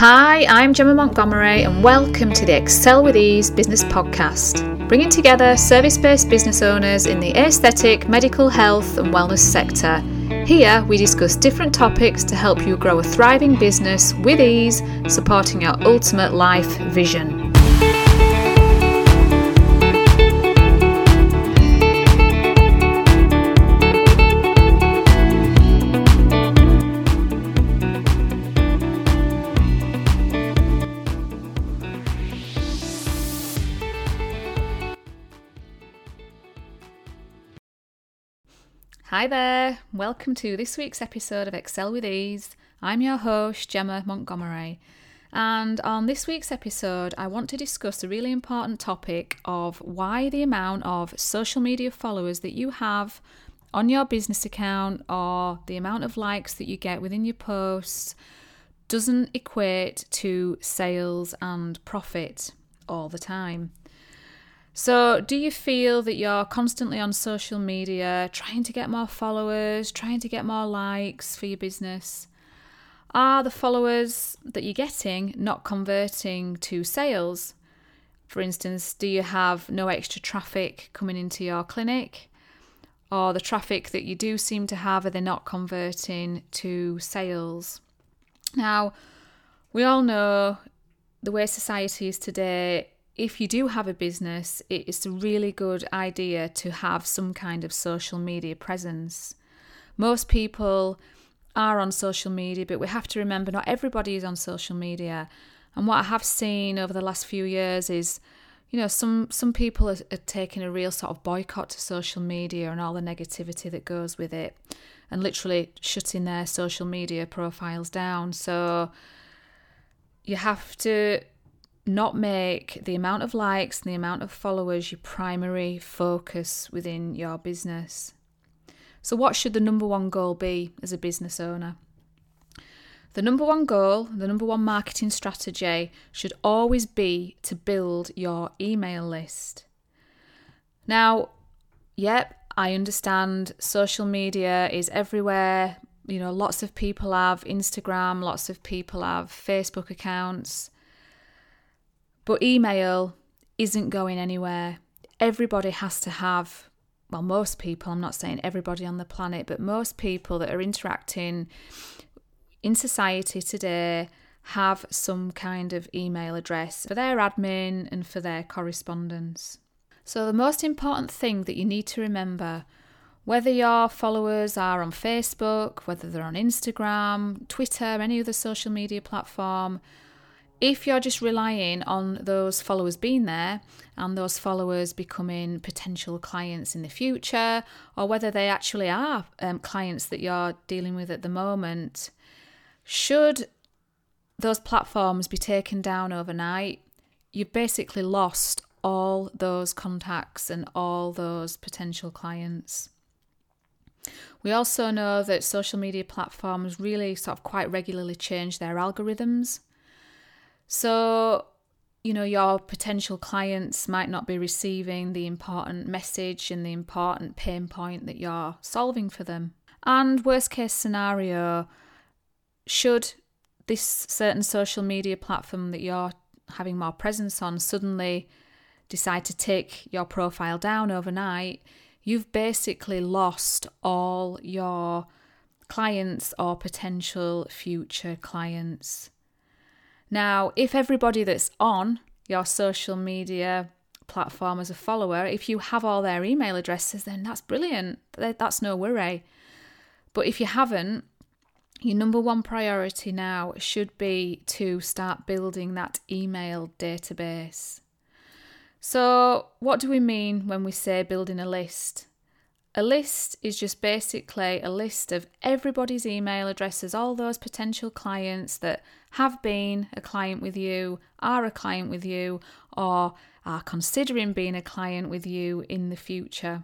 Hi, I'm Gemma Montgomery, and welcome to the Excel with Ease business podcast, bringing together service based business owners in the aesthetic, medical health, and wellness sector. Here, we discuss different topics to help you grow a thriving business with ease, supporting your ultimate life vision. Hi there, welcome to this week's episode of Excel with Ease. I'm your host, Gemma Montgomery, and on this week's episode, I want to discuss a really important topic of why the amount of social media followers that you have on your business account or the amount of likes that you get within your posts doesn't equate to sales and profit all the time. So, do you feel that you're constantly on social media trying to get more followers, trying to get more likes for your business? Are the followers that you're getting not converting to sales? For instance, do you have no extra traffic coming into your clinic? Or the traffic that you do seem to have, are they not converting to sales? Now, we all know the way society is today, if you do have a business, it's a really good idea to have some kind of social media presence. Most people are on social media, but we have to remember not everybody is on social media. And what I have seen over the last few years is, you know, some some people are, are taking a real sort of boycott to social media and all the negativity that goes with it, and literally shutting their social media profiles down. So you have to not make the amount of likes and the amount of followers your primary focus within your business. So, what should the number one goal be as a business owner? The number one goal, the number one marketing strategy should always be to build your email list. Now, yep, I understand social media is everywhere. You know, lots of people have Instagram, lots of people have Facebook accounts. But email isn't going anywhere. Everybody has to have, well, most people, I'm not saying everybody on the planet, but most people that are interacting in society today have some kind of email address for their admin and for their correspondence. So, the most important thing that you need to remember whether your followers are on Facebook, whether they're on Instagram, Twitter, any other social media platform, if you're just relying on those followers being there and those followers becoming potential clients in the future, or whether they actually are um, clients that you're dealing with at the moment, should those platforms be taken down overnight, you've basically lost all those contacts and all those potential clients. We also know that social media platforms really sort of quite regularly change their algorithms. So, you know, your potential clients might not be receiving the important message and the important pain point that you're solving for them. And worst case scenario, should this certain social media platform that you're having more presence on suddenly decide to take your profile down overnight, you've basically lost all your clients or potential future clients. Now, if everybody that's on your social media platform as a follower, if you have all their email addresses, then that's brilliant. That's no worry. But if you haven't, your number one priority now should be to start building that email database. So, what do we mean when we say building a list? A list is just basically a list of everybody's email addresses, all those potential clients that have been a client with you, are a client with you, or are considering being a client with you in the future.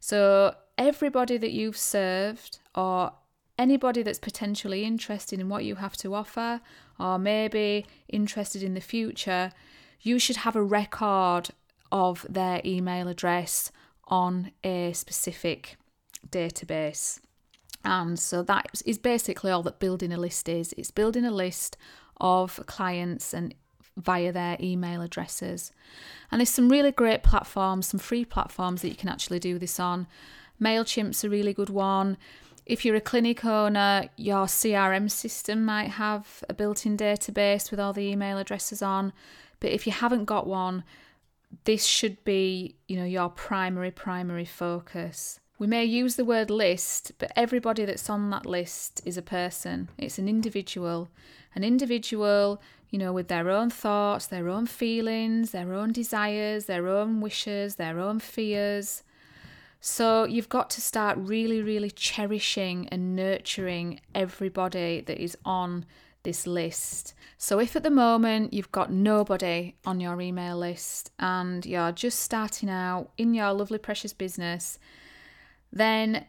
So, everybody that you've served, or anybody that's potentially interested in what you have to offer, or maybe interested in the future, you should have a record of their email address on a specific database. And so that is basically all that building a list is. It's building a list of clients and via their email addresses. And there's some really great platforms, some free platforms that you can actually do this on. MailChimp's a really good one. If you're a clinic owner, your CRM system might have a built in database with all the email addresses on. But if you haven't got one, this should be, you know, your primary primary focus. We may use the word list, but everybody that's on that list is a person. It's an individual. An individual, you know, with their own thoughts, their own feelings, their own desires, their own wishes, their own fears. So you've got to start really, really cherishing and nurturing everybody that is on this list. So if at the moment you've got nobody on your email list and you're just starting out in your lovely precious business, then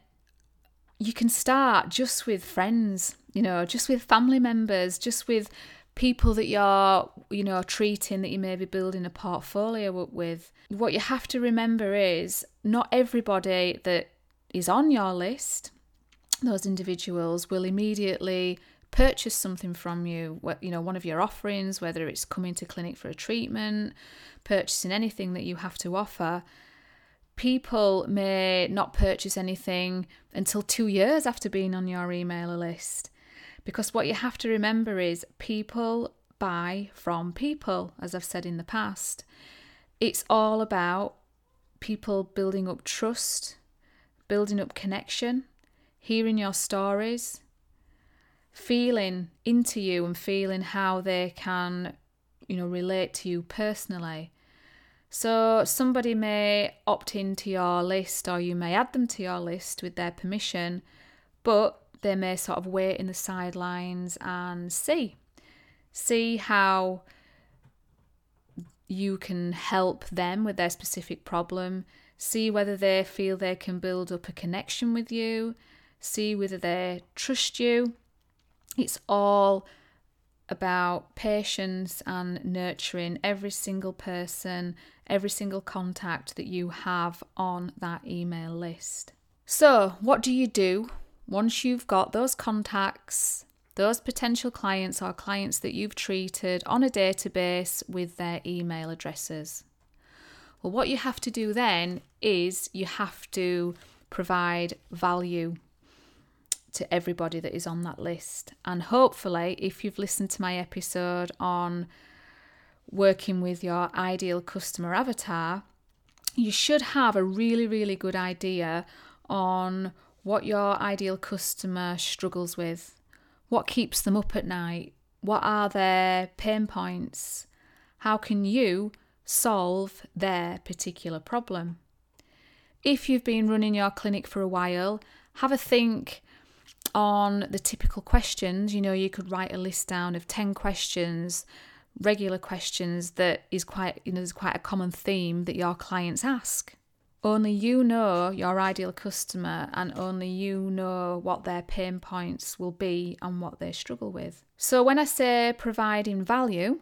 you can start just with friends, you know, just with family members, just with people that you're, you know, treating that you may be building a portfolio with. What you have to remember is not everybody that is on your list, those individuals, will immediately purchase something from you, you know, one of your offerings, whether it's coming to clinic for a treatment, purchasing anything that you have to offer. People may not purchase anything until two years after being on your email list. Because what you have to remember is people buy from people, as I've said in the past. It's all about people building up trust, building up connection, hearing your stories, feeling into you and feeling how they can, you know, relate to you personally. So somebody may opt into your list or you may add them to your list with their permission, but they may sort of wait in the sidelines and see. See how you can help them with their specific problem. See whether they feel they can build up a connection with you. See whether they trust you it's all about patience and nurturing every single person, every single contact that you have on that email list. So, what do you do once you've got those contacts, those potential clients or clients that you've treated on a database with their email addresses? Well, what you have to do then is you have to provide value to everybody that is on that list. And hopefully, if you've listened to my episode on working with your ideal customer avatar, you should have a really, really good idea on what your ideal customer struggles with, what keeps them up at night, what are their pain points, how can you solve their particular problem. If you've been running your clinic for a while, have a think on the typical questions, you know, you could write a list down of 10 questions, regular questions that is quite, you know, there's quite a common theme that your clients ask. Only you know your ideal customer and only you know what their pain points will be and what they struggle with. So, when I say providing value,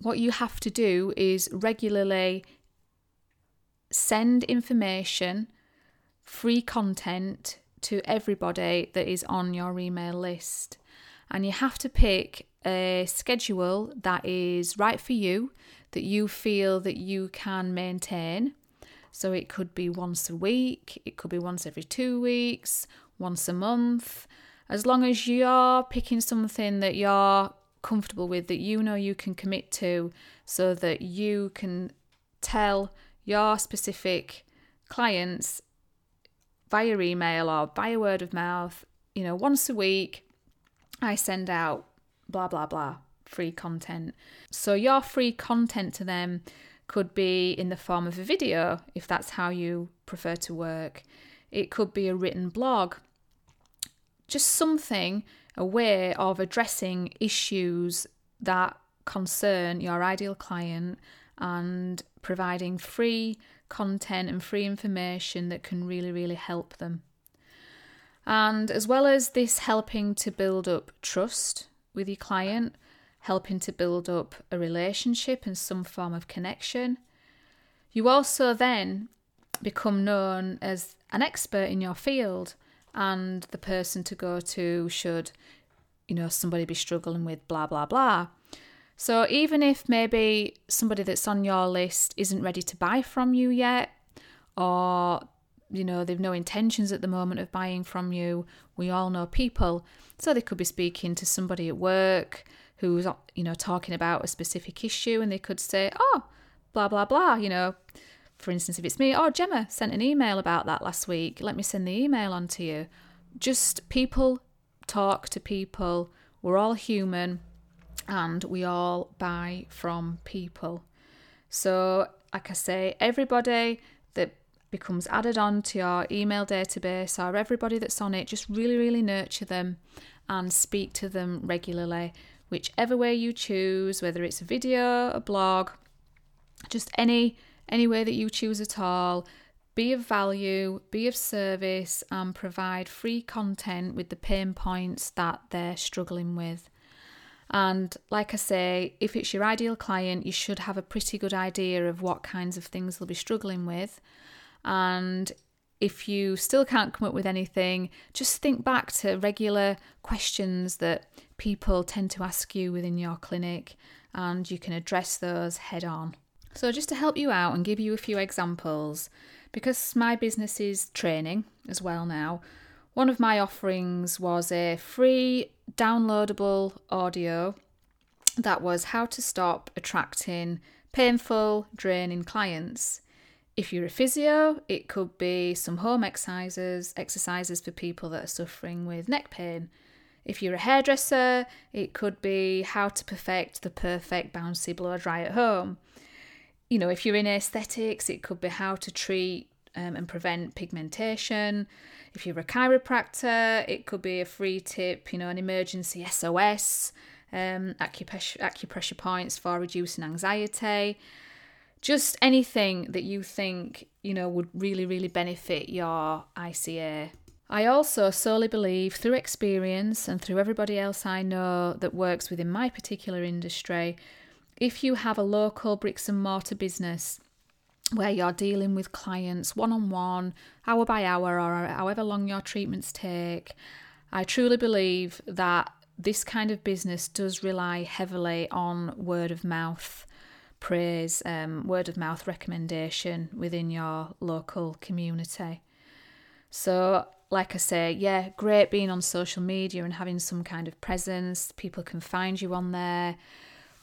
what you have to do is regularly send information, free content to everybody that is on your email list. And you have to pick a schedule that is right for you, that you feel that you can maintain. So it could be once a week, it could be once every two weeks, once a month. As long as you're picking something that you're comfortable with, that you know you can commit to, so that you can tell your specific clients via email or via word of mouth, you know, once a week, I send out blah, blah, blah, free content. So your free content to them could be in the form of a video, if that's how you prefer to work. It could be a written blog. Just something, a way of addressing issues that concern your ideal client and providing free content and free information that can really, really help them. And as well as this helping to build up trust with your client, helping to build up a relationship and some form of connection, you also then become known as an expert in your field and the person to go to should you know, somebody be struggling with blah, blah, blah. So even if maybe somebody that's on your list isn't ready to buy from you yet, or you know, they've no intentions at the moment of buying from you. We all know people. So they could be speaking to somebody at work who's, you know, talking about a specific issue and they could say, oh, blah, blah, blah, you know. For instance, if it's me, oh, Gemma sent an email about that last week. Let me send the email on to you. Just people talk to people. We're all human and we all buy from people. So, like I say, everybody that becomes added on to your email database or everybody that's on it, just really, really nurture them and speak to them regularly, whichever way you choose, whether it's a video, a blog, just any any way that you choose at all. Be of value, be of service, and provide free content with the pain points that they're struggling with. And like I say, if it's your ideal client, you should have a pretty good idea of what kinds of things they'll be struggling with. And if you still can't come up with anything, just think back to regular questions that people tend to ask you within your clinic and you can address those head on. So, just to help you out and give you a few examples, because my business is training as well now, one of my offerings was a free downloadable audio that was how to stop attracting painful, draining clients. If you're a physio, it could be some home exercises, exercises for people that are suffering with neck pain. If you're a hairdresser, it could be how to perfect the perfect bouncy blow dry at home. You know, if you're in aesthetics, it could be how to treat um, and prevent pigmentation. If you're a chiropractor, it could be a free tip, you know, an emergency SOS, um, acupressure, acupressure points for reducing anxiety just anything that you think, you know, would really, really benefit your ICA. I also solely believe through experience and through everybody else I know that works within my particular industry, if you have a local bricks and mortar business where you're dealing with clients one on one, hour by hour, or however long your treatments take, I truly believe that this kind of business does rely heavily on word of mouth praise, um, word of mouth recommendation within your local community. So, like I say, yeah, great being on social media and having some kind of presence. People can find you on there.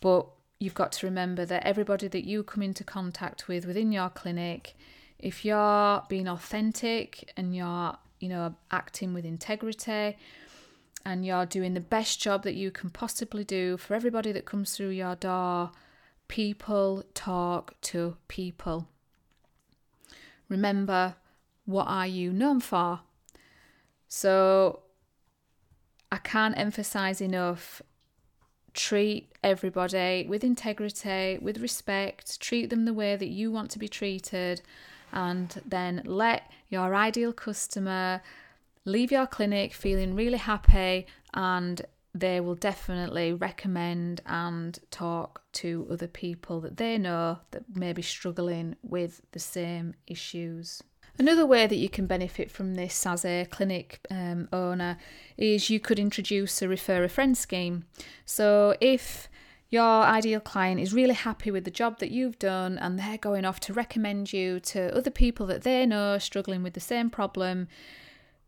But you've got to remember that everybody that you come into contact with within your clinic, if you're being authentic and you're, you know, acting with integrity and you're doing the best job that you can possibly do for everybody that comes through your door, People talk to people. Remember, what are you known for? So, I can't emphasize enough treat everybody with integrity, with respect, treat them the way that you want to be treated, and then let your ideal customer leave your clinic feeling really happy and they will definitely recommend and talk to other people that they know that may be struggling with the same issues. Another way that you can benefit from this as a clinic um, owner is you could introduce a refer a friend scheme. So if your ideal client is really happy with the job that you've done and they're going off to recommend you to other people that they know struggling with the same problem,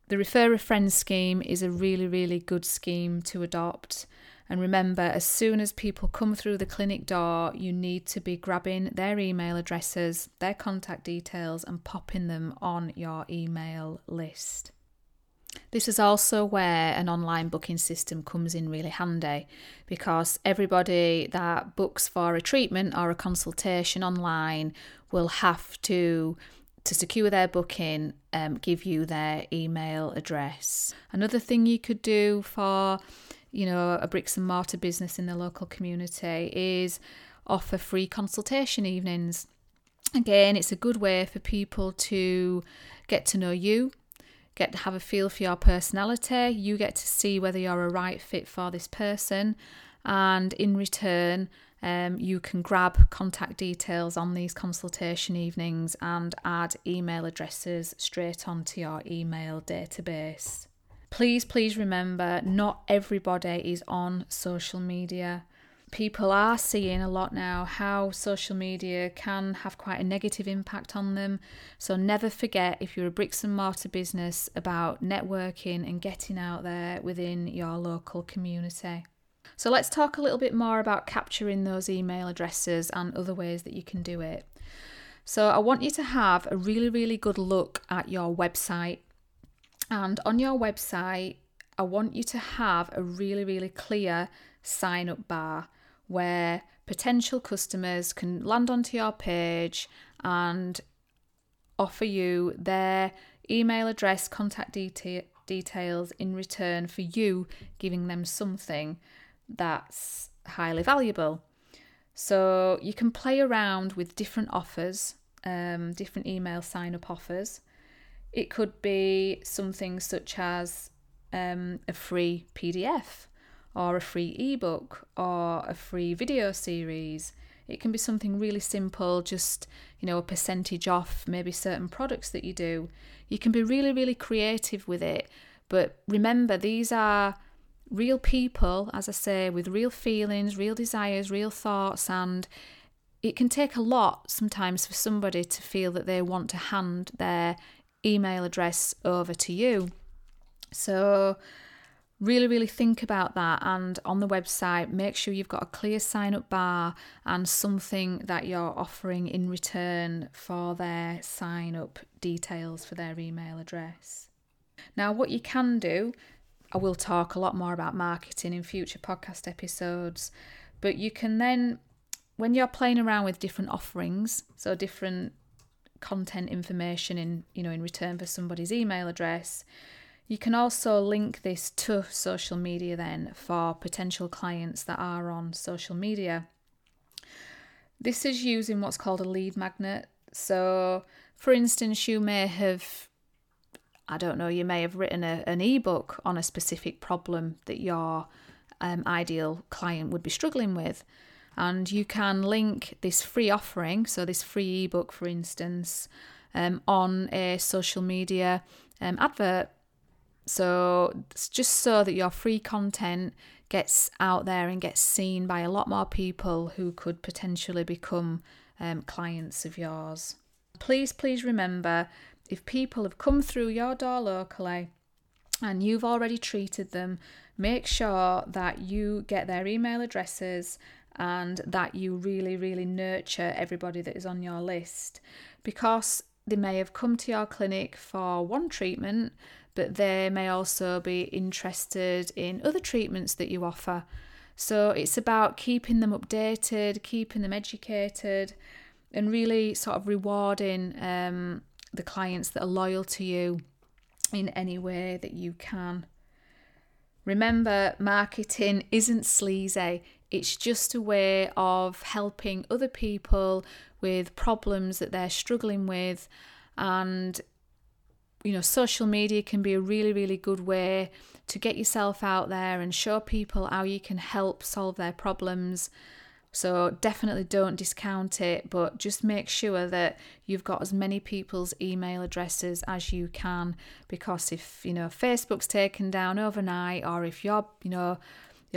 the refer a friend scheme is a really, really good scheme to adopt. And remember, as soon as people come through the clinic door, you need to be grabbing their email addresses, their contact details, and popping them on your email list. This is also where an online booking system comes in really handy because everybody that books for a treatment or a consultation online will have to to secure their booking, um, give you their email address. Another thing you could do for, you know, a bricks and mortar business in the local community is offer free consultation evenings. Again, it's a good way for people to get to know you, get to have a feel for your personality. You get to see whether you're a right fit for this person, and in return, um, you can grab contact details on these consultation evenings and add email addresses straight onto your email database. Please, please remember not everybody is on social media. People are seeing a lot now how social media can have quite a negative impact on them. So never forget if you're a bricks and mortar business about networking and getting out there within your local community. So let's talk a little bit more about capturing those email addresses and other ways that you can do it. So I want you to have a really, really good look at your website. And on your website, I want you to have a really, really clear sign up bar where potential customers can land onto your page and offer you their email address, contact deta- details in return for you giving them something that's highly valuable. So you can play around with different offers, um, different email sign up offers. It could be something such as um, a free PDF or a free ebook or a free video series. It can be something really simple, just you know, a percentage off maybe certain products that you do. You can be really, really creative with it. But remember, these are real people, as I say, with real feelings, real desires, real thoughts, and it can take a lot sometimes for somebody to feel that they want to hand their email address over to you. So, really, really think about that. And on the website, make sure you've got a clear sign up bar and something that you're offering in return for their sign up details for their email address. Now, what you can do I will talk a lot more about marketing in future podcast episodes. But you can then, when you're playing around with different offerings, so different content information in you know in return for somebody's email address, you can also link this to social media then for potential clients that are on social media. This is using what's called a lead magnet. So, for instance, you may have I don't know, you may have written a, an ebook on a specific problem that your um, ideal client would be struggling with. And you can link this free offering, so this free ebook, for instance, um, on a social media um, advert. So just so that your free content gets out there and gets seen by a lot more people who could potentially become um, clients of yours. Please, please remember if people have come through your door locally and you've already treated them, make sure that you get their email addresses and that you really, really nurture everybody that is on your list because they may have come to your clinic for one treatment, but they may also be interested in other treatments that you offer. So it's about keeping them updated, keeping them educated, and really sort of rewarding um, the clients that are loyal to you in any way that you can. Remember, marketing isn't sleazy, it's just a way of helping other people with problems that they're struggling with. And, you know, social media can be a really, really good way to get yourself out there and show people how you can help solve their problems so definitely don't discount it, but just make sure that you've got as many people's email addresses as you can because if, you know, Facebook's taken down overnight or if you're, you know,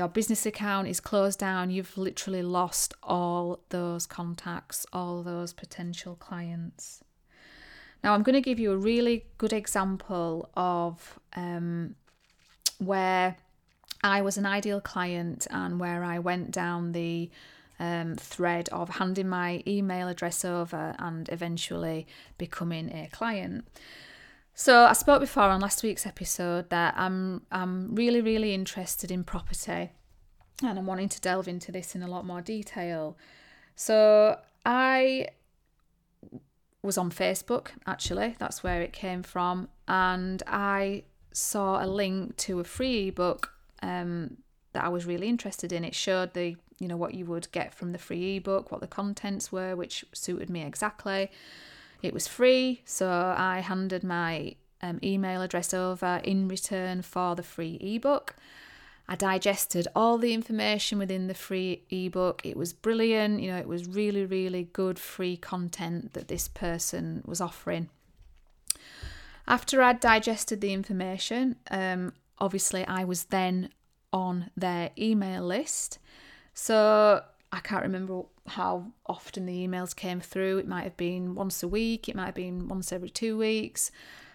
your business account is closed down, you've literally lost all those contacts, all those potential clients. Now, I'm going to give you a really good example of um, where I was an ideal client and where I went down the um, thread of handing my email address over and eventually becoming a client. So I spoke before on last week's episode that I'm I'm really really interested in property and I'm wanting to delve into this in a lot more detail. So I was on Facebook actually, that's where it came from, and I saw a link to a free ebook um, that I was really interested in. It showed the you know what you would get from the free ebook, what the contents were, which suited me exactly. It was free, so I handed my um, email address over in return for the free ebook. I digested all the information within the free ebook. It was brilliant, you know, it was really, really good free content that this person was offering. After I'd digested the information, um, obviously I was then on their email list. So I can't remember how often the emails came through. It might have been once a week, it might have been once every two weeks.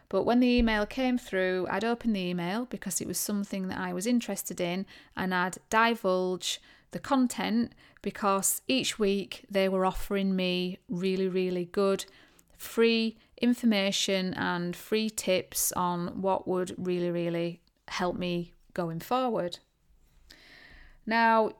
But when the email came through, I'd open the email because it was something that I was interested in and I'd divulge the content because each week they were offering me really, really good free information and free tips on what would really, really help me going forward. Now,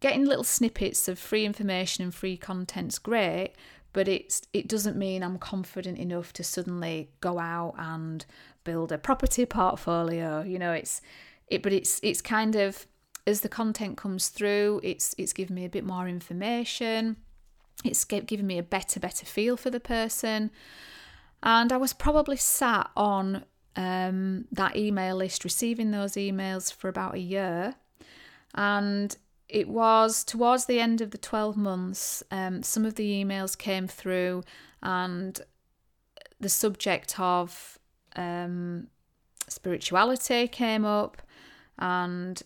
getting little snippets of free information and free content's great, but it's it doesn't mean I'm confident enough to suddenly go out and build a property portfolio. You know, it's it, but it's it's kind of as the content comes through, it's it's giving me a bit more information. It's giving me a better better feel for the person, and I was probably sat on um, that email list, receiving those emails for about a year, and it was towards the end of the 12 months, um, some of the emails came through, and the subject of um, spirituality came up, and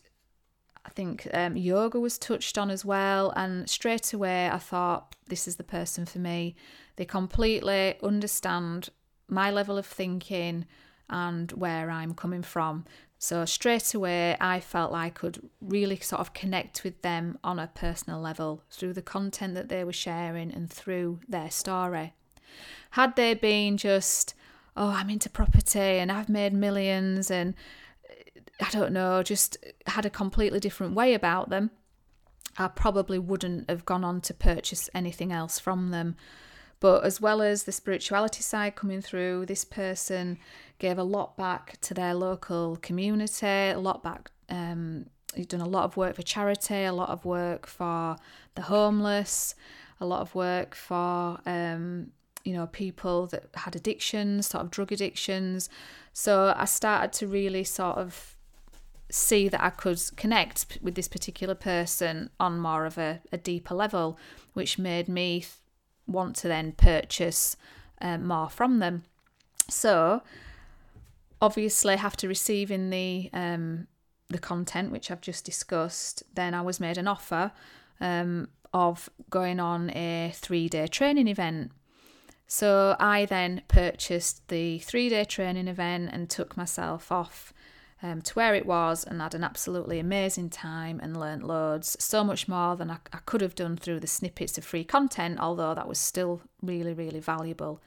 I think um, yoga was touched on as well. And straight away, I thought, this is the person for me. They completely understand my level of thinking and where I'm coming from. So straight away, I felt I could really sort of connect with them on a personal level through the content that they were sharing and through their story. Had they been just, oh, I'm into property and I've made millions and I don't know, just had a completely different way about them, I probably wouldn't have gone on to purchase anything else from them. But as well as the spirituality side coming through, this person gave a lot back to their local community, a lot back. Um, he's done a lot of work for charity, a lot of work for the homeless, a lot of work for um, you know people that had addictions, sort of drug addictions. So I started to really sort of see that I could connect with this particular person on more of a, a deeper level, which made me want to then purchase um, more from them. So, obviously, after receiving the um, the content which I've just discussed, then I was made an offer um, of going on a three day training event. So I then purchased the three day training event and took myself off um, to where it was and had an absolutely amazing time and learnt loads, so much more than I, I could have done through the snippets of free content, although that was still really, really valuable.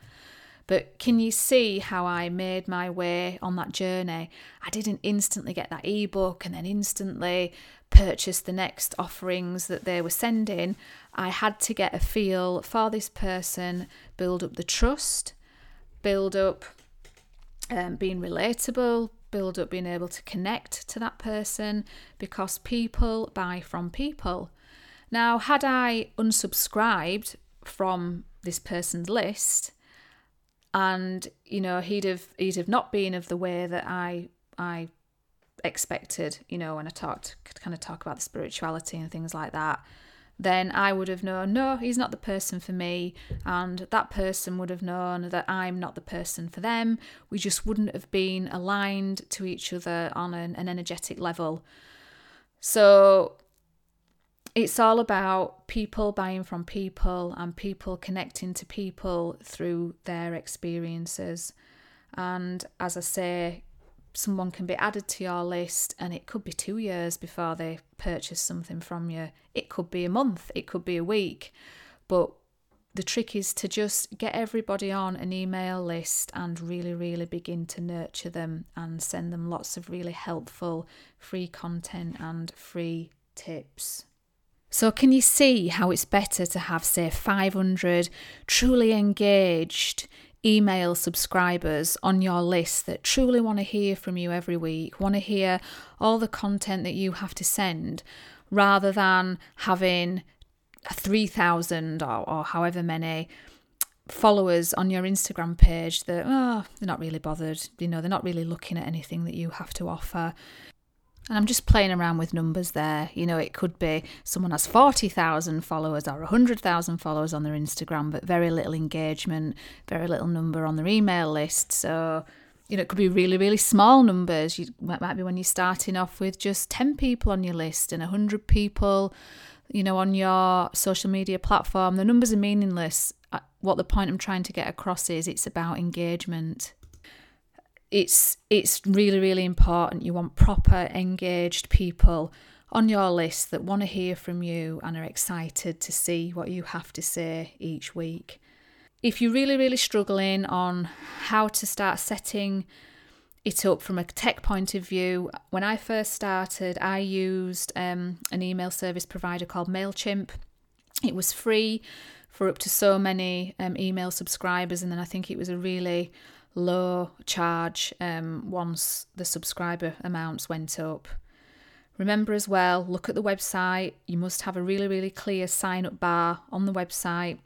But can you see how I made my way on that journey? I didn't instantly get that ebook and then instantly purchase the next offerings that they were sending. I had to get a feel for this person, build up the trust, build up um, being relatable, build up being able to connect to that person because people buy from people. Now, had I unsubscribed from this person's list, and you know he'd have he'd have not been of the way that I I expected, you know, when I talked kind of talk about the spirituality and things like that, then I would have known, no, he's not the person for me. And that person would have known that I'm not the person for them. We just wouldn't have been aligned to each other on an, an energetic level. So it's all about people buying from people and people connecting to people through their experiences. And as I say, someone can be added to your list and it could be two years before they purchase something from you. It could be a month, it could be a week. But the trick is to just get everybody on an email list and really, really begin to nurture them and send them lots of really helpful free content and free tips. So, can you see how it's better to have, say, 500 truly engaged, email subscribers on your list that truly want to hear from you every week, want to hear all the content that you have to send, rather than having 3,000 or, or however many followers on your Instagram page that, oh, they're not really bothered. You know, they're not really looking at anything that you have to offer. And I'm just playing around with numbers there. You know, it could be someone has 40,000 followers or 100,000 followers on their Instagram, but very little engagement, very little number on their email list. So you know, it could be really, really small numbers. You might be when you're starting off with just 10 people on your list and 100 people, you know, on your social media platform. The numbers are meaningless. Uh, what the point I'm trying to get across is it's about engagement. It's it's really really important. You want proper engaged people on your list that want to hear from you and are excited to see what you have to say each week. If you're really, really struggling on how to start setting it up from a tech point of view, when I first started, I used um, an email service provider called MailChimp. It was free for up to so many um, email subscribers, and then I think it was a really low charge um, once the subscriber amounts went up. Remember as well, look at the website. You must have a really, really clear sign up bar on the website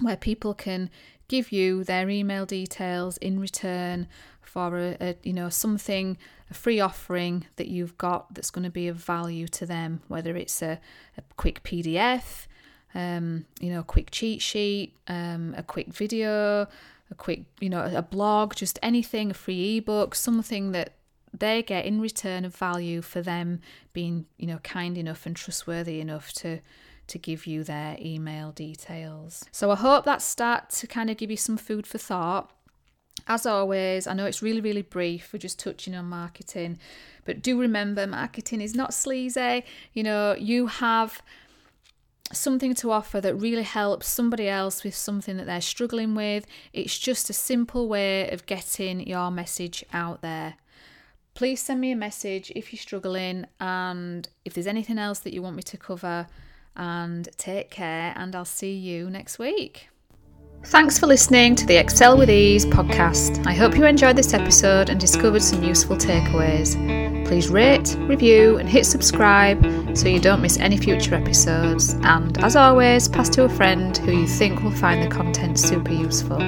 where people can give you their email details in return for a, a, you know something a free offering that you've got that's going to be of value to them whether it's a, a quick pdf um, you know a quick cheat sheet um, a quick video a quick you know a blog just anything a free ebook something that they get in return of value for them being, you know, kind enough and trustworthy enough to to give you their email details. So I hope that start to kind of give you some food for thought. As always, I know it's really, really brief. We're just touching on marketing, but do remember marketing is not sleazy. You know, you have something to offer that really helps somebody else with something that they're struggling with. It's just a simple way of getting your message out there please send me a message if you're struggling and if there's anything else that you want me to cover. And take care, and I'll see you next week. Thanks for listening to the Excel with Ease podcast. I hope you enjoyed this episode and discovered some useful takeaways. Please rate, review, and hit subscribe so you don't miss any future episodes. And as always, pass to a friend who you think will find the content super useful.